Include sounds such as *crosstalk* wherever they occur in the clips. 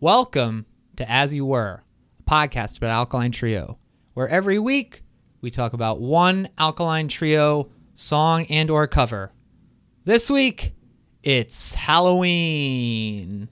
Welcome to As You Were, a podcast about Alkaline Trio, where every week we talk about one Alkaline Trio song and or cover. This week, it's Halloween.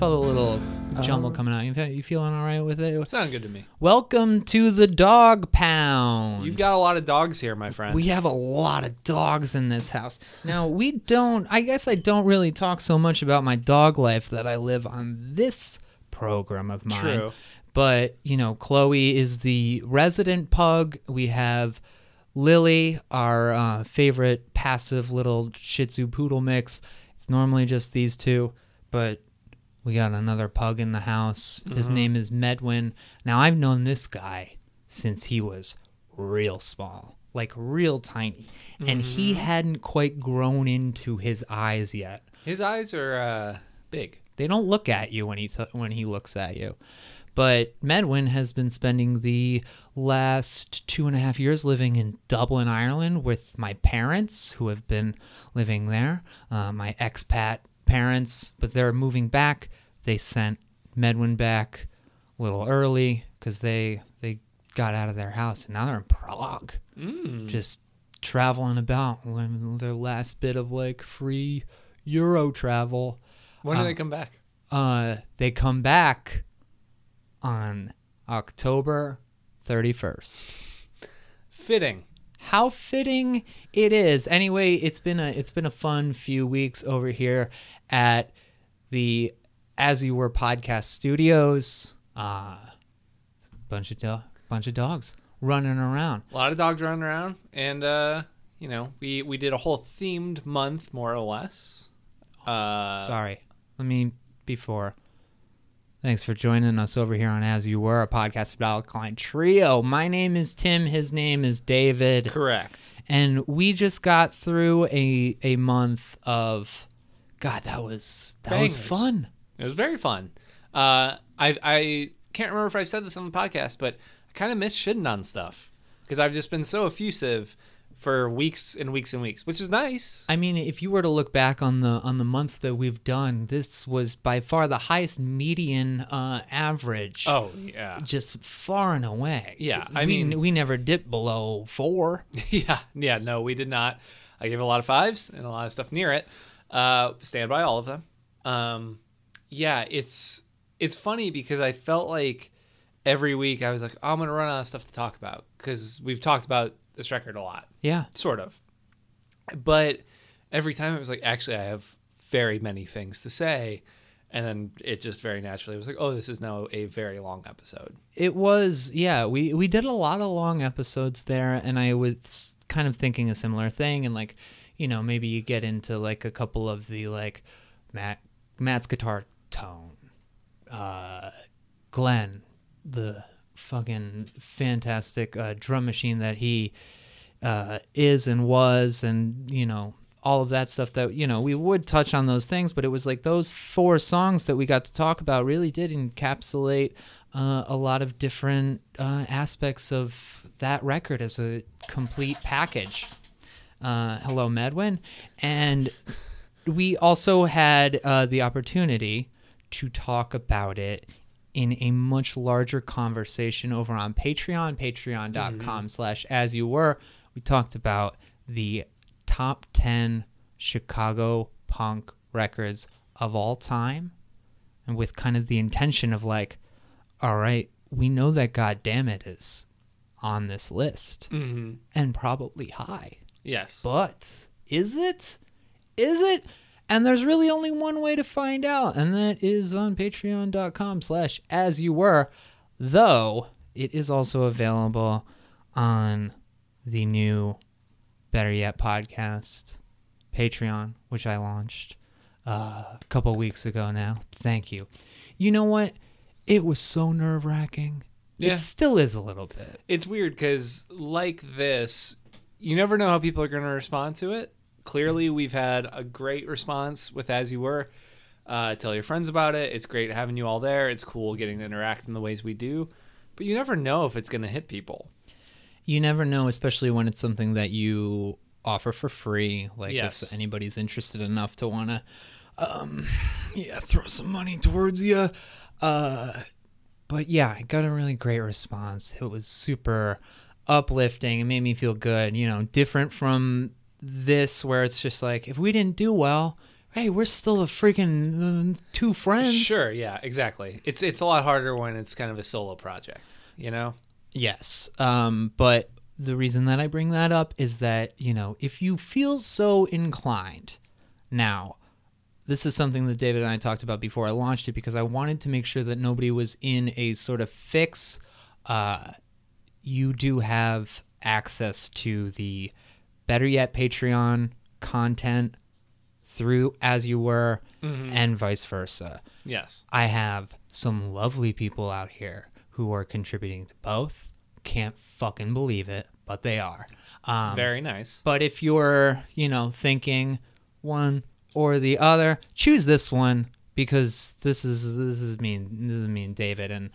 Felt a little jumble coming out. You, fe- you feeling all right with it? Sound good to me. Welcome to the Dog Pound. You've got a lot of dogs here, my friend. We have a lot of dogs in this house. Now, we don't, I guess I don't really talk so much about my dog life that I live on this program of mine. True. But, you know, Chloe is the resident pug. We have Lily, our uh, favorite passive little Shih Tzu poodle mix. It's normally just these two, but we got another pug in the house. His name is Medwin. Now, I've known this guy since he was real small, like real tiny. And he hadn't quite grown into his eyes yet. His eyes are uh, big. They don't look at you when he t- when he looks at you. But Medwin has been spending the last two and a half years living in Dublin, Ireland, with my parents, who have been living there. Uh, my expat parents, but they're moving back. They sent Medwin back a little early because they they got out of their house and now they're in Prague, Mm. just traveling about, their last bit of like free Euro travel When do Um, they come back? uh they come back on October 31st. Fitting. How fitting it is. Anyway, it's been a it's been a fun few weeks over here at the As You Were podcast studios. Uh bunch of bunch of dogs running around. A lot of dogs running around, and uh, you know, we we did a whole themed month, more or less. Uh, Sorry. Let me before. Thanks for joining us over here on As You Were, a podcast about Alkaline Trio. My name is Tim. His name is David. correct. and we just got through a a month of God. That was that was fun. It was very fun. Uh, I I can't remember if I've said this on the podcast, but I kind of miss shitting on stuff because I've just been so effusive for weeks and weeks and weeks, which is nice. I mean, if you were to look back on the on the months that we've done, this was by far the highest median uh, average. Oh yeah, just far and away. Yeah, I we, mean- we never dipped below four. *laughs* yeah, yeah. No, we did not. I gave a lot of fives and a lot of stuff near it. Uh, stand by all of them. Um, yeah, it's it's funny because I felt like every week I was like, oh, I'm gonna run out of stuff to talk about because we've talked about this record a lot, Yeah, sort of. But every time it was like, actually, I have very many things to say, and then it just very naturally was like, oh, this is now a very long episode. it was. Yeah, we we did a lot of long episodes there, and I was kind of thinking a similar thing, and like, you know, maybe you get into like a couple of the like Matt Matt's guitar tone, uh, Glenn, the fucking fantastic uh, drum machine that he uh, is and was, and you know all of that stuff that you know we would touch on those things, but it was like those four songs that we got to talk about really did encapsulate uh, a lot of different uh, aspects of that record as a complete package. Uh, hello, Medwin, and we also had uh, the opportunity to talk about it in a much larger conversation over on Patreon, patreon.com slash as you were. We talked about the top 10 Chicago punk records of all time and with kind of the intention of like, all right, we know that God damn it is on this list Mm-hmm. and probably high. Yes. But is it? Is it? And there's really only one way to find out, and that is on patreon.com slash as you were, though it is also available on the new Better Yet podcast, Patreon, which I launched uh, a couple weeks ago now. Thank you. You know what? It was so nerve wracking. Yeah. It still is a little bit. It's weird because, like this, you never know how people are going to respond to it. Clearly, we've had a great response with As You Were. Uh, tell your friends about it. It's great having you all there. It's cool getting to interact in the ways we do. But you never know if it's going to hit people. You never know, especially when it's something that you offer for free. Like Yes. if anybody's interested enough to want to, um, yeah, throw some money towards you. Uh, but yeah, I got a really great response. It was super uplifting. It made me feel good. You know, different from this where it's just like if we didn't do well, hey, we're still a freaking uh, two friends. Sure, yeah, exactly. It's it's a lot harder when it's kind of a solo project, you know? Yes. Um, but the reason that I bring that up is that, you know, if you feel so inclined, now, this is something that David and I talked about before I launched it because I wanted to make sure that nobody was in a sort of fix. Uh, you do have access to the Better Yet Patreon content through As You Were and vice versa. Yes. I have some lovely people out here who are contributing to both. Can't fucking believe it, but they are. Um, Very nice. but if you're, you know, thinking one or the other, choose this one because this is this is me this is me and David and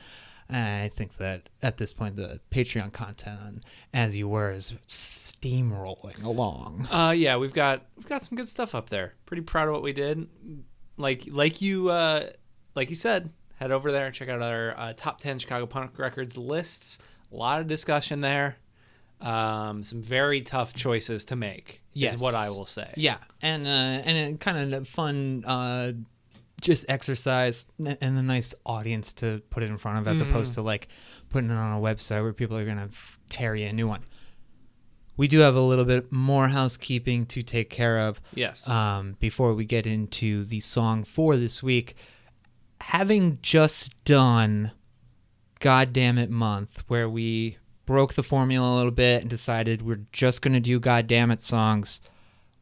I think that at this point the Patreon content on As You Were is steamrolling along. Uh, yeah, we've got we've got some good stuff up there. Pretty proud of what we did. Like like you uh, like you said, head over there and check out our uh, top ten Chicago punk records lists. A lot of discussion there. Um, some very tough choices to make. Yes. is what I will say. Yeah, and uh, and a kind of fun, uh, just exercise and a nice audience to put it in front of, as opposed to like putting it on a website where people are gonna f- tear you a new one. We do have a little bit more housekeeping to take care of Yes. um, before we get into the song for this week. Having just done God Damn It Month, where we broke the formula a little bit and decided we're just going to do God Damn It songs,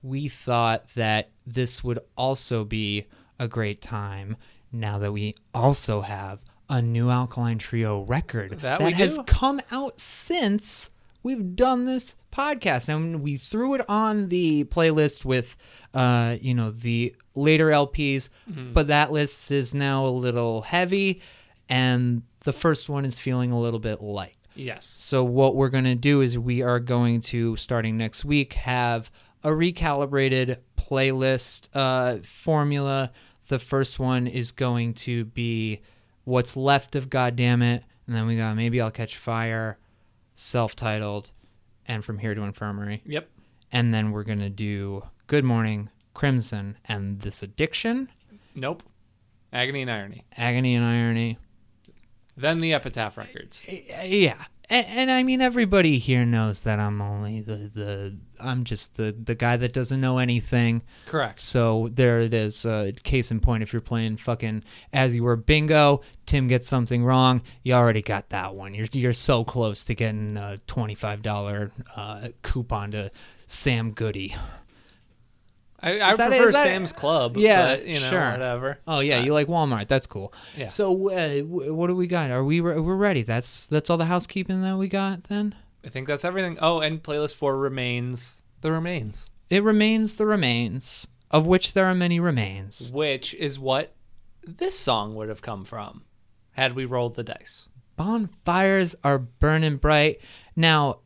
we thought that this would also be a great time now that we also have a new Alkaline Trio record That we has do. come out since we've done this podcast and we threw it on the playlist with uh you know the later lps Mm-hmm. but that list is now a little heavy and the first one is feeling a little bit light yes. so what we're going to do is we are going to starting next week have a recalibrated playlist uh, formula. The first one is going to be what's left of Goddamn It, and then we got maybe I'll catch fire, self-titled, and from here to infirmary, Yep. and then we're gonna do Good Morning, Crimson, and This Addiction, Nope. Agony and irony. Agony and Irony. Then the epitaph records. yeah and, and i mean everybody here knows that i'm only the the i'm just the the guy that doesn't know anything Correct. so there it is uh, case in point if you're playing fucking as you were bingo tim gets something wrong you already got that one you're you're so close to getting a $25 uh, coupon to sam goody I, I that- prefer that- Sam's Club. Yeah, but, you know, sure. whatever. oh yeah you like walmart that's cool Yeah. so uh, what do we got are we re- we're ready that's that's all the housekeeping that we got then I think that's everything. Oh, and playlist four remains the remains, It remains the remains, of which there are many remains. which is what this song would have come from had we rolled the dice. Bonfires are burning bright. Now,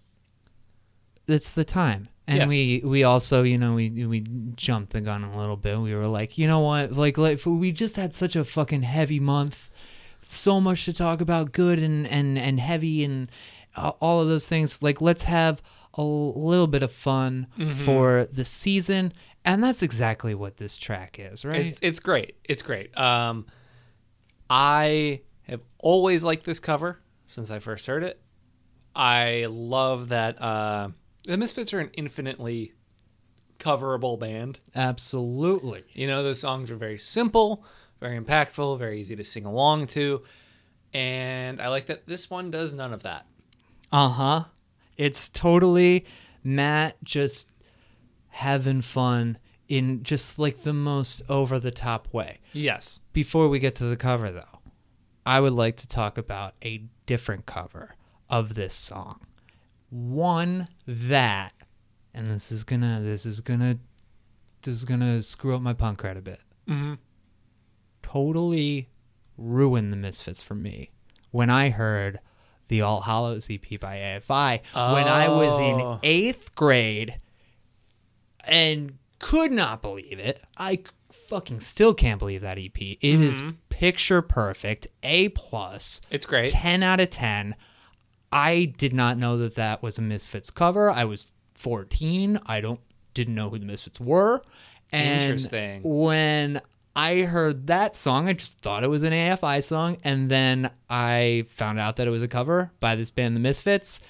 it's the time. And Yes. we we also, you know, we we jumped the gun a little bit. We were like, you know what? Like like we just had such a fucking heavy month. So much to talk about good and and and heavy and uh, all of those things. Like let's have a little bit of fun Mm-hmm. for the season. And that's exactly what this track is, right? It's it's great. It's great. Um, I have always liked this cover since I first heard it. I love that uh, the Misfits are an infinitely coverable band. Absolutely. You know, those songs are very simple, very impactful, very easy to sing along to. And I like that this one does none of that. Uh huh. It's totally Matt just having fun in just like the most over the top way. Yes. Before we get to the cover, though, I would like to talk about a different cover of this song. One that, and this is gonna, this is gonna, this is gonna screw up my punk cred a bit. Mm-hmm. Totally ruined the Misfits for me when I heard the All Hallows EP by AFI when I was Oh. in eighth grade and could not believe it. i fucking still can't believe that EP. It is picture perfect, A plus, It's great. 10 out of 10. I did not know that that was a Misfits cover. I was 14. I don't didn't know who the Misfits were. And Interesting. When I heard that song, I just thought it was an AFI song, and then I found out that it was a cover by this band, The Misfits,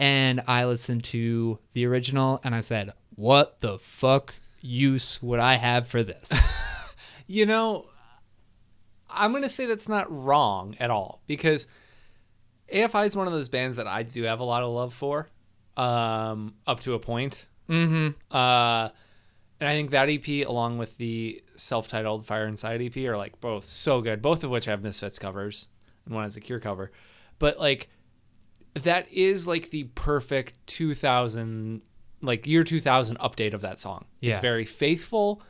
and I listened to the original, and I said, "What the fuck use would I have for this?" *laughs* You know, I'm going to say that's not wrong at all because AFI is one of those bands that I do have a lot of love for, um, up to a point. mm-hmm. Uh, and I think that EP, along with the self-titled Fire Inside EP, are like both so good. Both of which have Misfits covers, and one has a Cure cover. But like, that is like the perfect 2000, like year 2000 update of that song. Yeah. It's very faithful.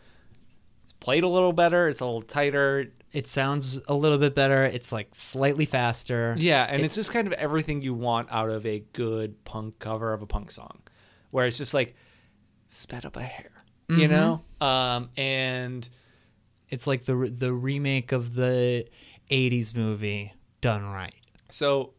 It's played a little better. It's a little tighter. It sounds a little bit better. It's like slightly faster. Yeah, and it's just kind of everything you want out of a good punk cover of a punk song, where it's just like sped up a hair, you know. Um, and It's like the the remake of the '80s movie done right. so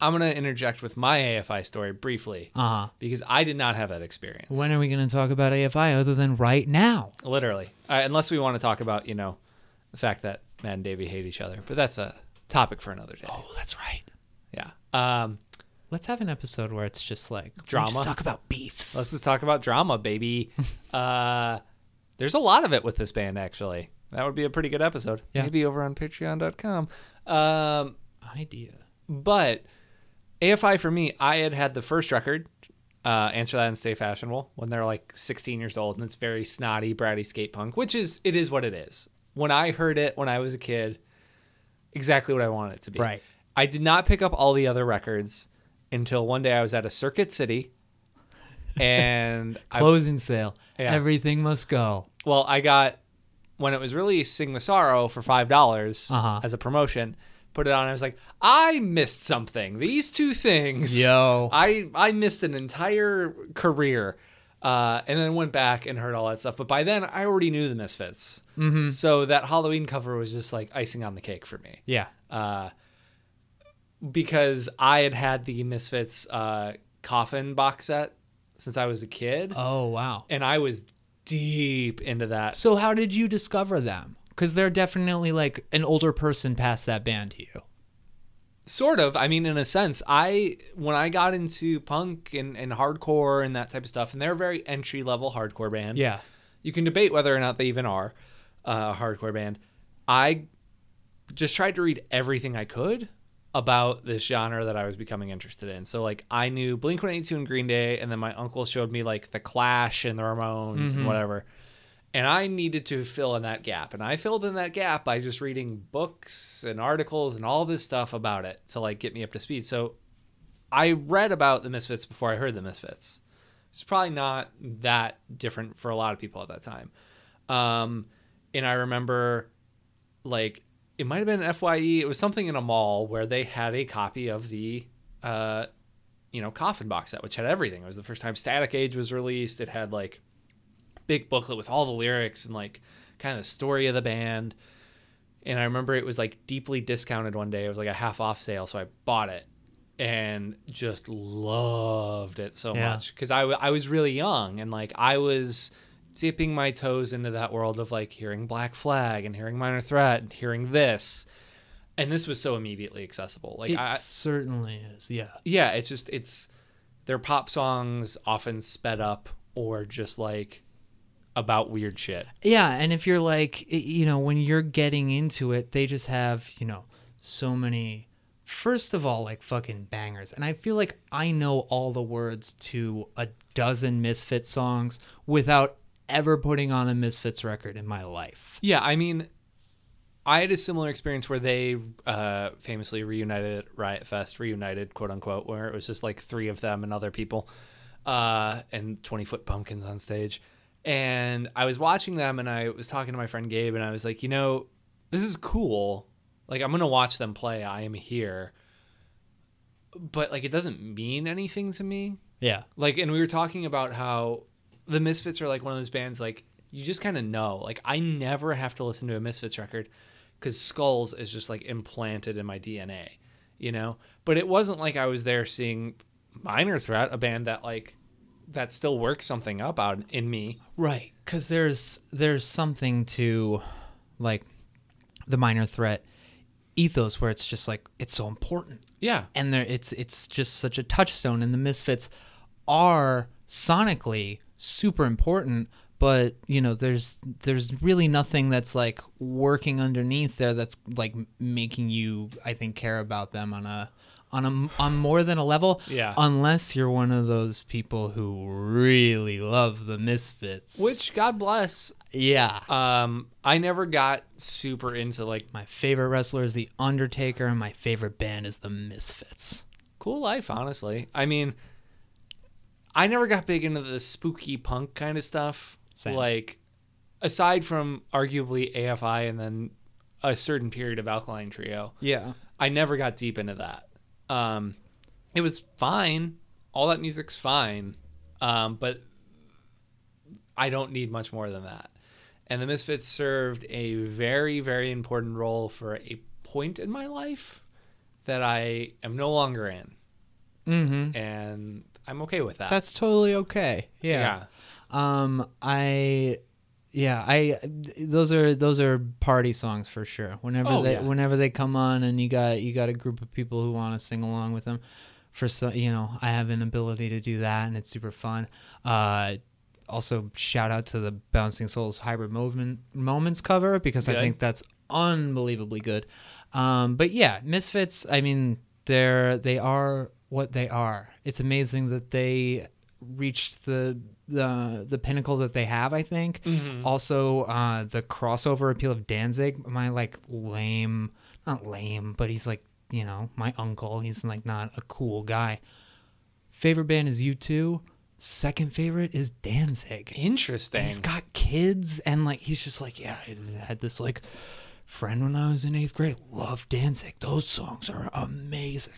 I'm gonna interject with my AFI story briefly Uh huh. because I did not have that experience. When are we going to talk about AFI other than right now? literally, uh, unless we want to talk about you know the fact that Matt and Davey hate each other, but that's a topic for another day. Oh, that's right. Yeah. Um, Let's have an episode where it's just like Drama? Just talk about beefs. let's just talk about drama, baby. *laughs* uh, there's a lot of it with this band actually. That would be a pretty good episode. Yeah. Maybe over on Patreon.com. Um, idea. But AFI for me, I had had the first record, uh, Answer That and Stay Fashionable, when they're like 16 years old, and it's very snotty, bratty skate punk, which is it is what it is. When I heard it when I was a kid, exactly what I wanted it to be. Right. I did not pick up all the other records until one day I was at a Circuit City, and I, *laughs* Closing sale. Yeah. Everything must go. well, I got when it was released, Sing the Sorrow for five dollars Uh-huh. as a promotion. Put it on. I was like, I missed something. These two things. Yo. I I missed an entire career, uh, and then went back and heard all that stuff. But by then, I already knew the Misfits. Mm-hmm. So that Halloween cover was just like icing on the cake for me, Yeah. uh, because I had had the Misfits uh, coffin box set since I was a kid, Oh wow. and I was deep into that. So how did you discover them? Because they're definitely like an older person past that band to you. Sort of. I mean, in a sense, I when I got into punk and, and hardcore and that type of stuff, and they're a very entry level hardcore band. Yeah. you can debate whether or not they even are uh, a hardcore band. I just tried to read everything I could about this genre that I was becoming interested in. So like I knew Blink One Eighty Two and Green Day, and then my uncle showed me like the Clash and the Ramones and whatever. And I needed to fill in that gap, and I filled in that gap by just reading books and articles and all this stuff about it to like get me up to speed. So I read about the Misfits before I heard the Misfits. It's probably not that different for a lot of people at that time. Um, and I remember, like, it might have been an FYE. It was something in a mall where they had a copy of the, uh, you know, coffin box set, which had everything. It was the first time Static Age was released. It had like big booklet with all the lyrics and like kind of the story of the band. And I remember it was like deeply discounted one day. It was like a half off sale, so I bought it and just loved it so Yeah. much because I, w- I was really young and like I was dipping my toes into that world of like hearing Black Flag and hearing Minor Threat and hearing this, and this was so immediately accessible. Like It I, certainly is. Yeah. yeah, it's just it's their pop songs often sped up or just like about weird shit. Yeah, and if you're like, you know, when you're getting into it, they just have, you know, so many. First of all, like fucking bangers, and I feel like I know all the words to a dozen Misfits songs without ever putting on a Misfits record in my life. Yeah, I mean, I had a similar experience where they uh, famously reunited at Riot Fest, reunited, quote unquote, where it was just like three of them and other people, uh, and 20 foot pumpkins on stage. And I was watching them and I was talking to my friend Gabe, and I was like, you know, this is cool. Like, I'm going to watch them play. I am here. But, like, it doesn't mean anything to me Yeah, like and we were talking about how the misfits are like one of those bands like you just kind of know like i never have to listen to a misfits record because skulls is just like implanted in my dna you know but it wasn't like i was there seeing minor threat a band that like that still works something up out in me right. Because there's there's something to, like, the minor threat ethos where it's just like it's so important. yeah and there it's it's just such a touchstone and the misfits are sonically super important but you know there's there's really nothing that's like working underneath there that's like making you i think care about them on a on a on more than a level Yeah. unless you're one of those people who really love the misfits. Which god bless. Yeah. Um i never got super into like my favorite wrestler is the undertaker and my favorite band is the misfits. Cool life honestly. I mean i never got big into the spooky punk kind of stuff. Same. like aside from arguably afi and then a certain period of alkaline trio yeah. I never got deep into that um it was fine all that music's fine um but i don't need much more than that and the misfits served a very very important role for a point in my life that i am no longer in mm-hmm and I'm okay with that. That's totally okay. Yeah. Um I yeah, I those are those are party songs for sure. Whenever Oh, they yeah. whenever they come on and you got you got a group of people who want to sing along with them for so you know, I have an ability to do that and it's super fun. Uh also shout out to the Bouncing Souls Hybrid Movement Moments cover because I think that's unbelievably good. Um but yeah, Misfits, I mean, they're they are what they are. It's amazing that they reached the the the pinnacle that they have. I think. Mhm. Also, uh, the crossover appeal of Danzig. My like lame, not lame, but he's like you know my uncle. He's like not a cool guy. Favorite band is U two. Second favorite is Danzig. Interesting. He's got kids and like he's just like yeah. I had this like friend when I was in eighth grade. Loved Danzig. Those songs are amazing.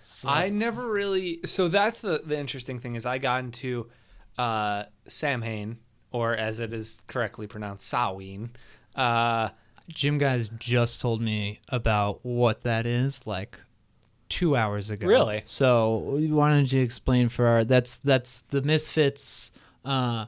So, I never really. So that's the the interesting thing is I got into uh, Samhain, or as it is correctly pronounced, Samhain. Uh, Jim guys just told me about what that is like two hours ago. Really? So why don't you explain for our that's that's the Misfits uh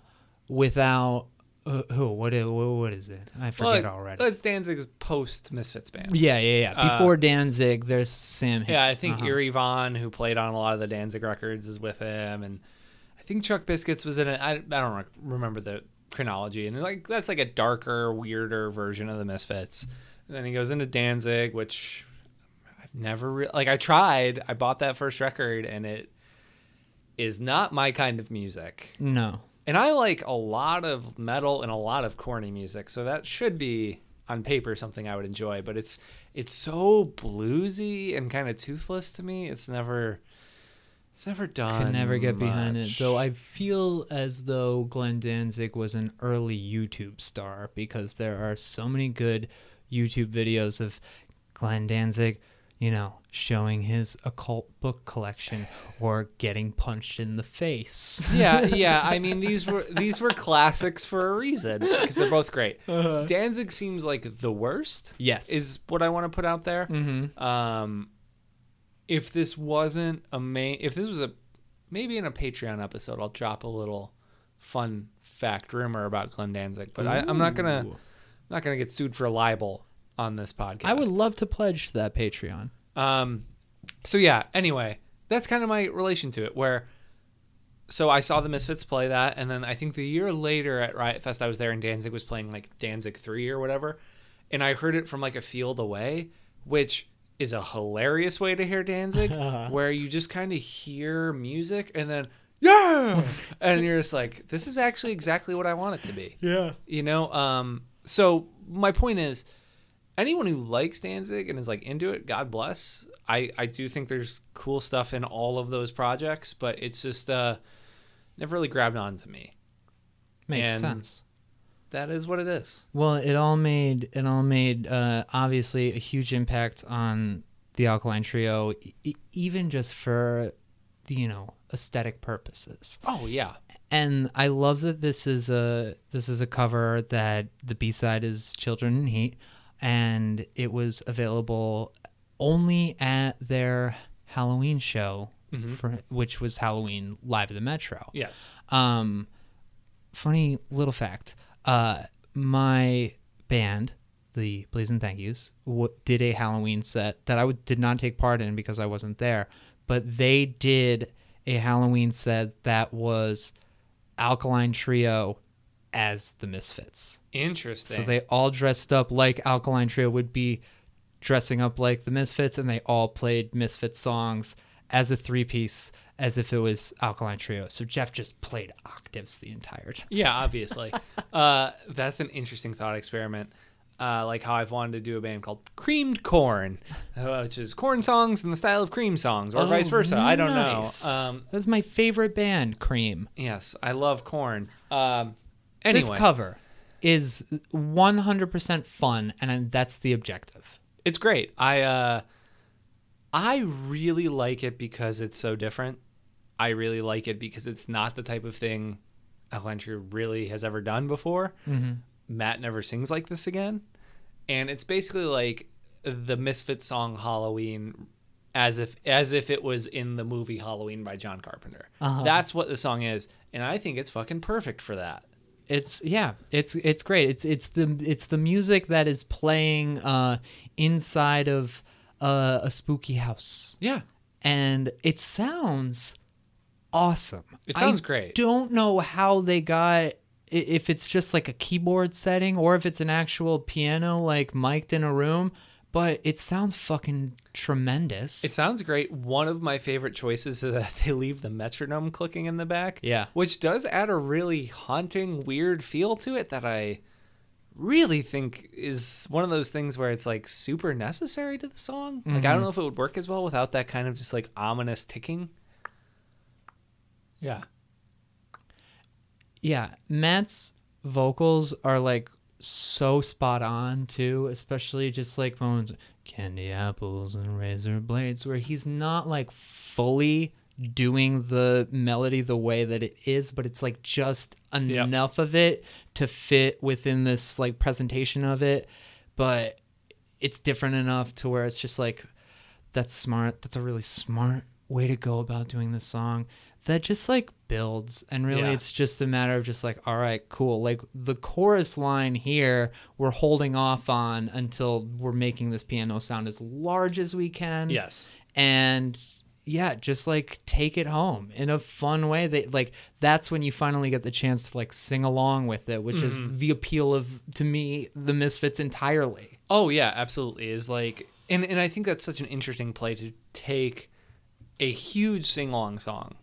without uh, who what i- what is it? I forget well, already. It's Danzig's post Misfits band. yeah, yeah, yeah. Uh, Before Danzig, there's Sam. Yeah, I think Uh-huh. Eerie Von, who played on a lot of the Danzig records, is with him, and think Chuck Biscuits was in it. I, I don't re- remember the chronology, and like that's like a darker, weirder version of the Misfits. And then he goes into Danzig, which I've never re- like. I tried. I bought that first record, and it is not my kind of music. No. And I like a lot of metal and a lot of corny music, so that should be on paper something I would enjoy. But it's it's so bluesy and kind of toothless to me. It's never it's never done. Could never get behind it. Though I feel as though Glenn Danzig was an early YouTube star because there are so many good YouTube videos of Glenn Danzig, you know, showing his occult book collection or getting punched in the face. yeah, *laughs* yeah. I mean, these were these were classics for a reason because they're both great. *laughs* Danzig seems like the worst. Yes. is what I want to put out there. mm-hmm. um if this wasn't a main if this was a maybe in a patreon episode i'll drop a little fun fact rumor about glenn danzig but I, i'm not gonna Ooh. not gonna get sued for libel on this podcast I would love to pledge to that Patreon. um so yeah anyway that's kind of my relation to it where so I saw the Misfits play that, and then I think the year later at Riot Fest, I was there, and Danzig was playing like Danzig Three or whatever, and I heard it from like a field away, which is a hilarious way to hear Danzig, *laughs* where you just kind of hear music and then yeah, *laughs* and you're just like, this is actually exactly what I want it to be. Yeah. You know, um, so my point is, anyone who likes Danzig and is like into it, God bless. I I do think there's cool stuff in all of those projects, but it's just uh, never really grabbed on to me. Makes And- sense. That is what it is. Well, it all made it all made uh, obviously a huge impact on the Alkaline Trio, e- even just for you know aesthetic purposes. Oh yeah, And I love that this is a this is a cover that the B side is "Children in Heat," and it was available only at their Halloween show, for, which was Halloween live at the Metro. yes. Um, funny little fact. Uh, my band, the Please and Thank Yous, w- did a Halloween set that I w- did not take part in because I wasn't there, but they did a Halloween set that was Alkaline Trio as the Misfits. Interesting. So they all dressed up like Alkaline Trio would be dressing up like the Misfits, and they all played Misfits songs as a three piece, as if it was Alkaline Trio. So Jeff just played octaves the entire time. yeah, obviously. *laughs* uh, that's an interesting thought experiment. Uh, like how I've wanted to do a band called Creamed Corn, uh, which is Korn songs in the style of cream songs, or Oh, vice versa. I don't nice. know. Um, That's my favorite band, Cream. yes, I love corn. Um, anyway, This cover is 100% fun, and that's the objective. it's great. I uh, I really like it because it's so different. I really like it because it's not the type of thing Alentra really has ever done before. Matt never sings like this again, and it's basically like the Misfit song Halloween, as if as if it was in the movie Halloween by John Carpenter. Uh-huh. That's what the song is, and I think it's fucking perfect for that. It's yeah, it's it's great. It's it's the it's the music that is playing uh, inside of uh, a spooky house. Yeah, and it sounds awesome. It sounds I great. Don't know how they got if it's just like a keyboard setting or if it's an actual piano like mic'd in a room, but it sounds fucking tremendous. It sounds great. One of my favorite choices is that *laughs* they leave the metronome clicking in the back. Yeah. Which does add a really haunting, weird feel to it that I really think is one of those things where it's like super necessary to the song. Like I don't mm-hmm. know if it would work as well without that kind of just like ominous ticking. Yeah. yeah, Matt's vocals are like so spot on too, especially just like moments candy apples and razor blades where he's not like fully doing the melody the way that it is, but it's like just enough of it to fit within this like presentation of it, but it's different enough to where it's just like that's smart. That's a really smart way to go about doing this song. That just like builds, and really, Yeah. it's just a matter of just like, all right, cool. Like the chorus line here, we're holding off on until we're making this piano sound as large as we can. Yes. and yeah, just like take it home in a fun way. That like that's when you finally get the chance to like sing along with it, which Mm-hmm. is the appeal of to me the Misfits entirely. Oh yeah, absolutely. Is like and and I think that's such an interesting play to take a huge sing along song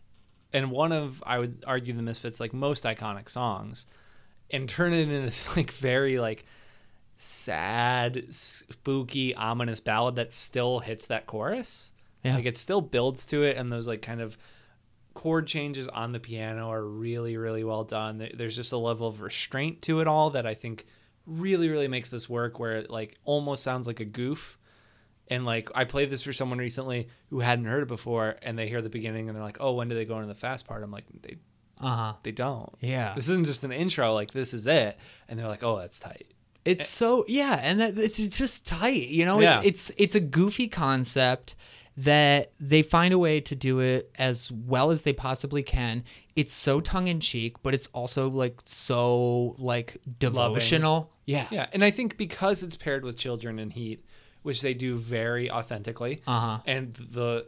and one of I would argue the Misfits like most iconic songs and turn it into this like very like sad, spooky, ominous ballad that still hits that chorus. Yeah. Like it still builds to it and those like kind of chord changes on the piano are really really well done. There's just a level of restraint to it all that I think really really makes this work where it like almost sounds like a goof. And like I played this for someone recently who hadn't heard it before and they hear the beginning and they're like, "Oh, when do they go into the fast part?" I'm like, "They Uh huh. they don't." Yeah. This isn't just an intro, like this is it. And they're like, "Oh, that's tight." It's so yeah, and that it's just tight. You know, Yeah. it's it's it's a goofy concept that they find a way to do it as well as they possibly can. It's so tongue in cheek, but it's also like so like devotional. Yeah. Yeah, and I think because it's paired with Children in Heat, which they do very authentically, Uh-huh. and the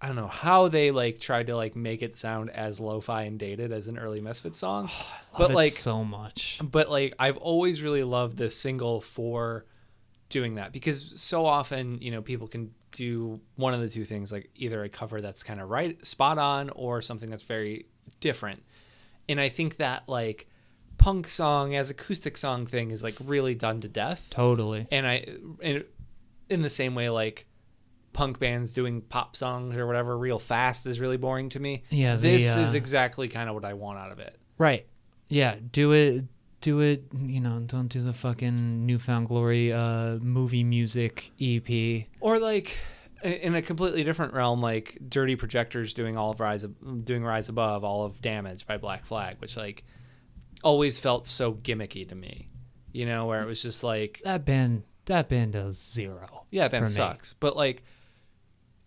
I don't know how they like tried to like make it sound as lo-fi and dated as an early Misfit song. Love but like so much. but like I've always really loved this single for doing that because so often, you know, people can do one of the two things like either a cover that's kind of right spot on or something that's very different. And I think that like punk song as acoustic song thing is like really done to death. Totally. And I and in the same way like punk bands doing pop songs or whatever real fast is really boring to me. Yeah, the, This is uh, exactly kind of what I want out of it. Right. Yeah. Do it. Do it. You know. Don't do the fucking New Found Glory uh, movie music EP. or like in a completely different realm like dirty projectors doing all of rise doing rise above all of damage by black flag which like always felt so gimmicky to me you know where it was just like That band. That band does zero. yeah that me. sucks but like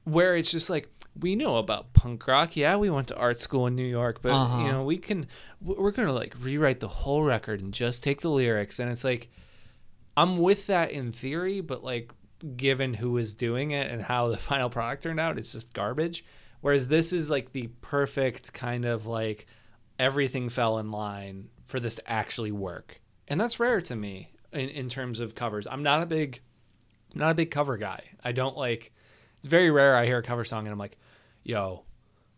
where it's just like we know about punk rock. Yeah we went to art school in new york but Uh-huh. you know we can we're gonna like rewrite the whole record and just take the lyrics. And it's like i'm with that in theory but like given who is doing it and how the *laughs* final product turned out it's just garbage. Whereas this is like the perfect kind of like everything fell in line for this to actually work. And that's rare to me in, in terms of covers. I'm not a big not a big cover guy. I don't like it's very rare i hear a cover song and i'm like yo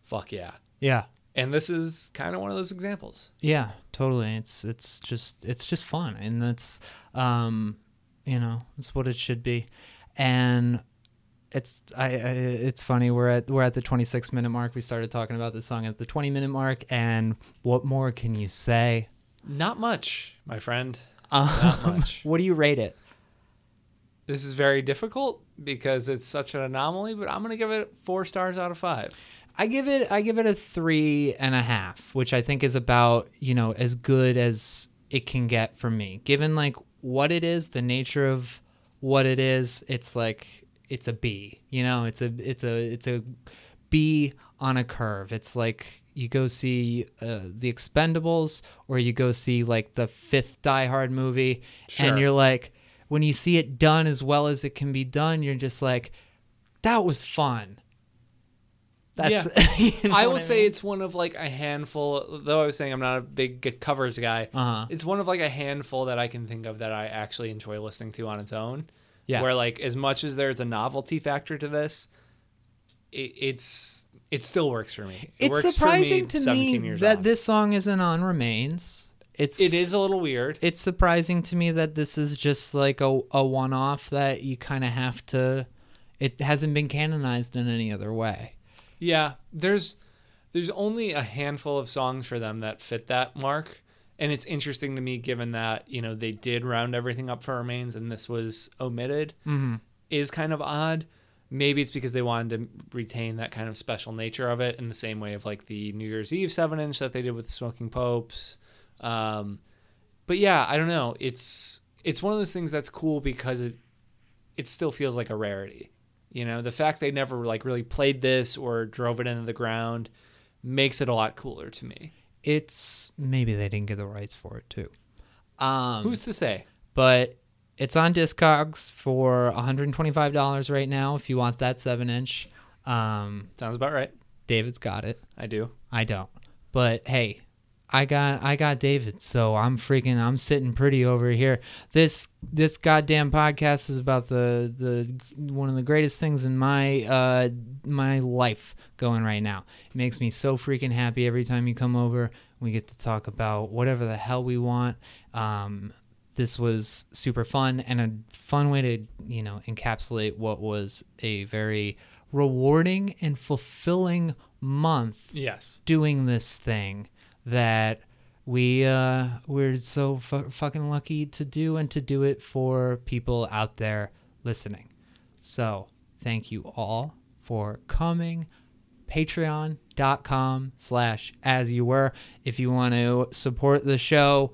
fuck yeah Yeah. and this is kind of one of those examples Yeah. Totally. It's it's just it's just fun, and that's um, you know, it's what it should be, and. It's I, I it's funny we're at we're at the 26 minute mark we started talking about this song at the 20 minute mark and what more can you say not much my friend um, Not much. *laughs* what do you rate it this is very difficult because it's such an anomaly but i'm gonna give it four stars out of five I give it I give it a three and a half, which I think is about you know as good as it can get for me, given like what it is, the nature of what it is. It's like it's a B, you know, it's a it's a it's a B on a curve. It's like you go see uh, the Expendables or you go see like the fifth Die Hard movie, Sure. and you're like when you see it done as well as it can be done, you're just like that was fun. That's *laughs* you know I will what say it's one of like a handful. Though I was saying I'm not a big covers guy, Uh-huh. it's one of like a handful that I can think of that I actually enjoy listening to on its own. Yeah. Where like as much as there's a novelty factor to this, it, it's it still works for me. It it's surprising to me that on. this song isn't on Remains. It's it is a little weird. It's surprising to me that this is just like a a one off that you kind of have to. It hasn't been canonized in any other way. Yeah, there's there's only a handful of songs for them that fit that mark, and it's interesting to me given that you know they did round everything up for Remains and this was omitted. Mm-hmm. Is kind of odd. Maybe it's because they wanted to retain that kind of special nature of it in the same way of like the New Year's Eve seven inch that they did with the Smoking Popes. Um, but yeah, I don't know. It's it's one of those things that's cool because it it still feels like a rarity. You know, the fact they never like really played this or drove it into the ground makes it a lot cooler to me. It's maybe they didn't get the rights for it too. Um, Who's to say? but it's on Discogs for $125 right now if you want that seven inch. Um, Sounds about right. David's got it. I do. I don't. But hey, I got I got David, so I'm freaking I'm sitting pretty over here. This this goddamn podcast is about the the one of the greatest things in my uh my life going right now. It makes me so freaking happy every time you come over. We get to talk about whatever the hell we want. Um this was super fun and a fun way to, you know, encapsulate what was a very rewarding and fulfilling month Yes. doing this thing that we uh we're so fu- fucking lucky to do and to do it for people out there listening. So, thank you all for coming. Patreon.com slash as you were. If you want to support the show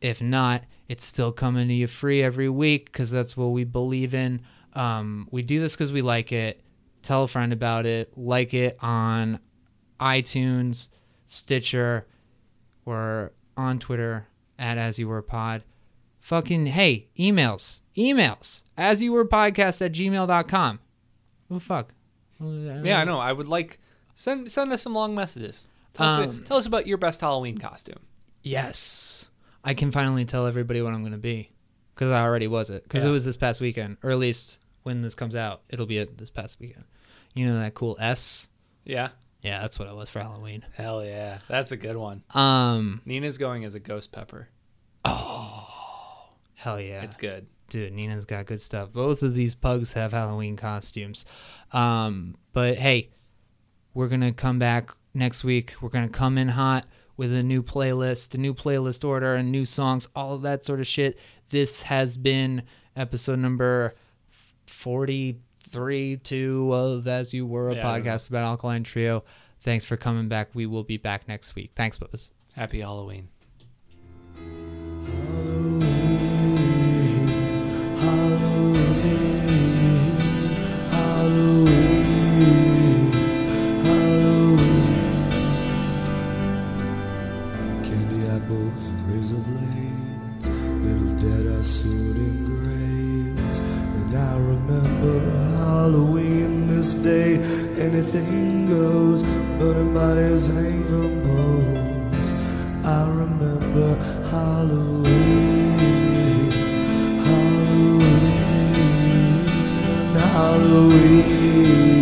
if not it's still coming to you free every week because that's what we believe in. Um, we do this because we like it. Tell a friend about it. Like it on itunes stitcher or on twitter at as you were pod fucking hey emails emails as you were podcast at gmail.com oh fuck Yeah, I know. I would like send send us some long messages. Tell, us, Um, about, tell us about your best Halloween costume. Yes, I can finally tell everybody what I'm going to be because I already was it because Yeah. it was this past weekend, or at least when this comes out, it'll be it this past weekend. You know that cool S? Yeah. Yeah, that's what I was for Halloween. Hell yeah, that's a good one. Um, Nina's going as a ghost pepper. Oh, hell yeah, It's good. dude. Nina's got good stuff. Both of these pugs have Halloween costumes. Um, but hey, we're gonna come back next week. We're gonna come in hot with a new playlist, a new playlist order, and new songs, all of that sort of shit. This has been episode number forty-three, two of As You Were, a Yeah, I don't know. podcast about Alkaline Trio. Thanks for coming back. We will be back next week. Thanks, Bubba's. Happy. Halloween, this day, anything goes, burning bodies hang from poles. I remember Halloween, Halloween, Halloween.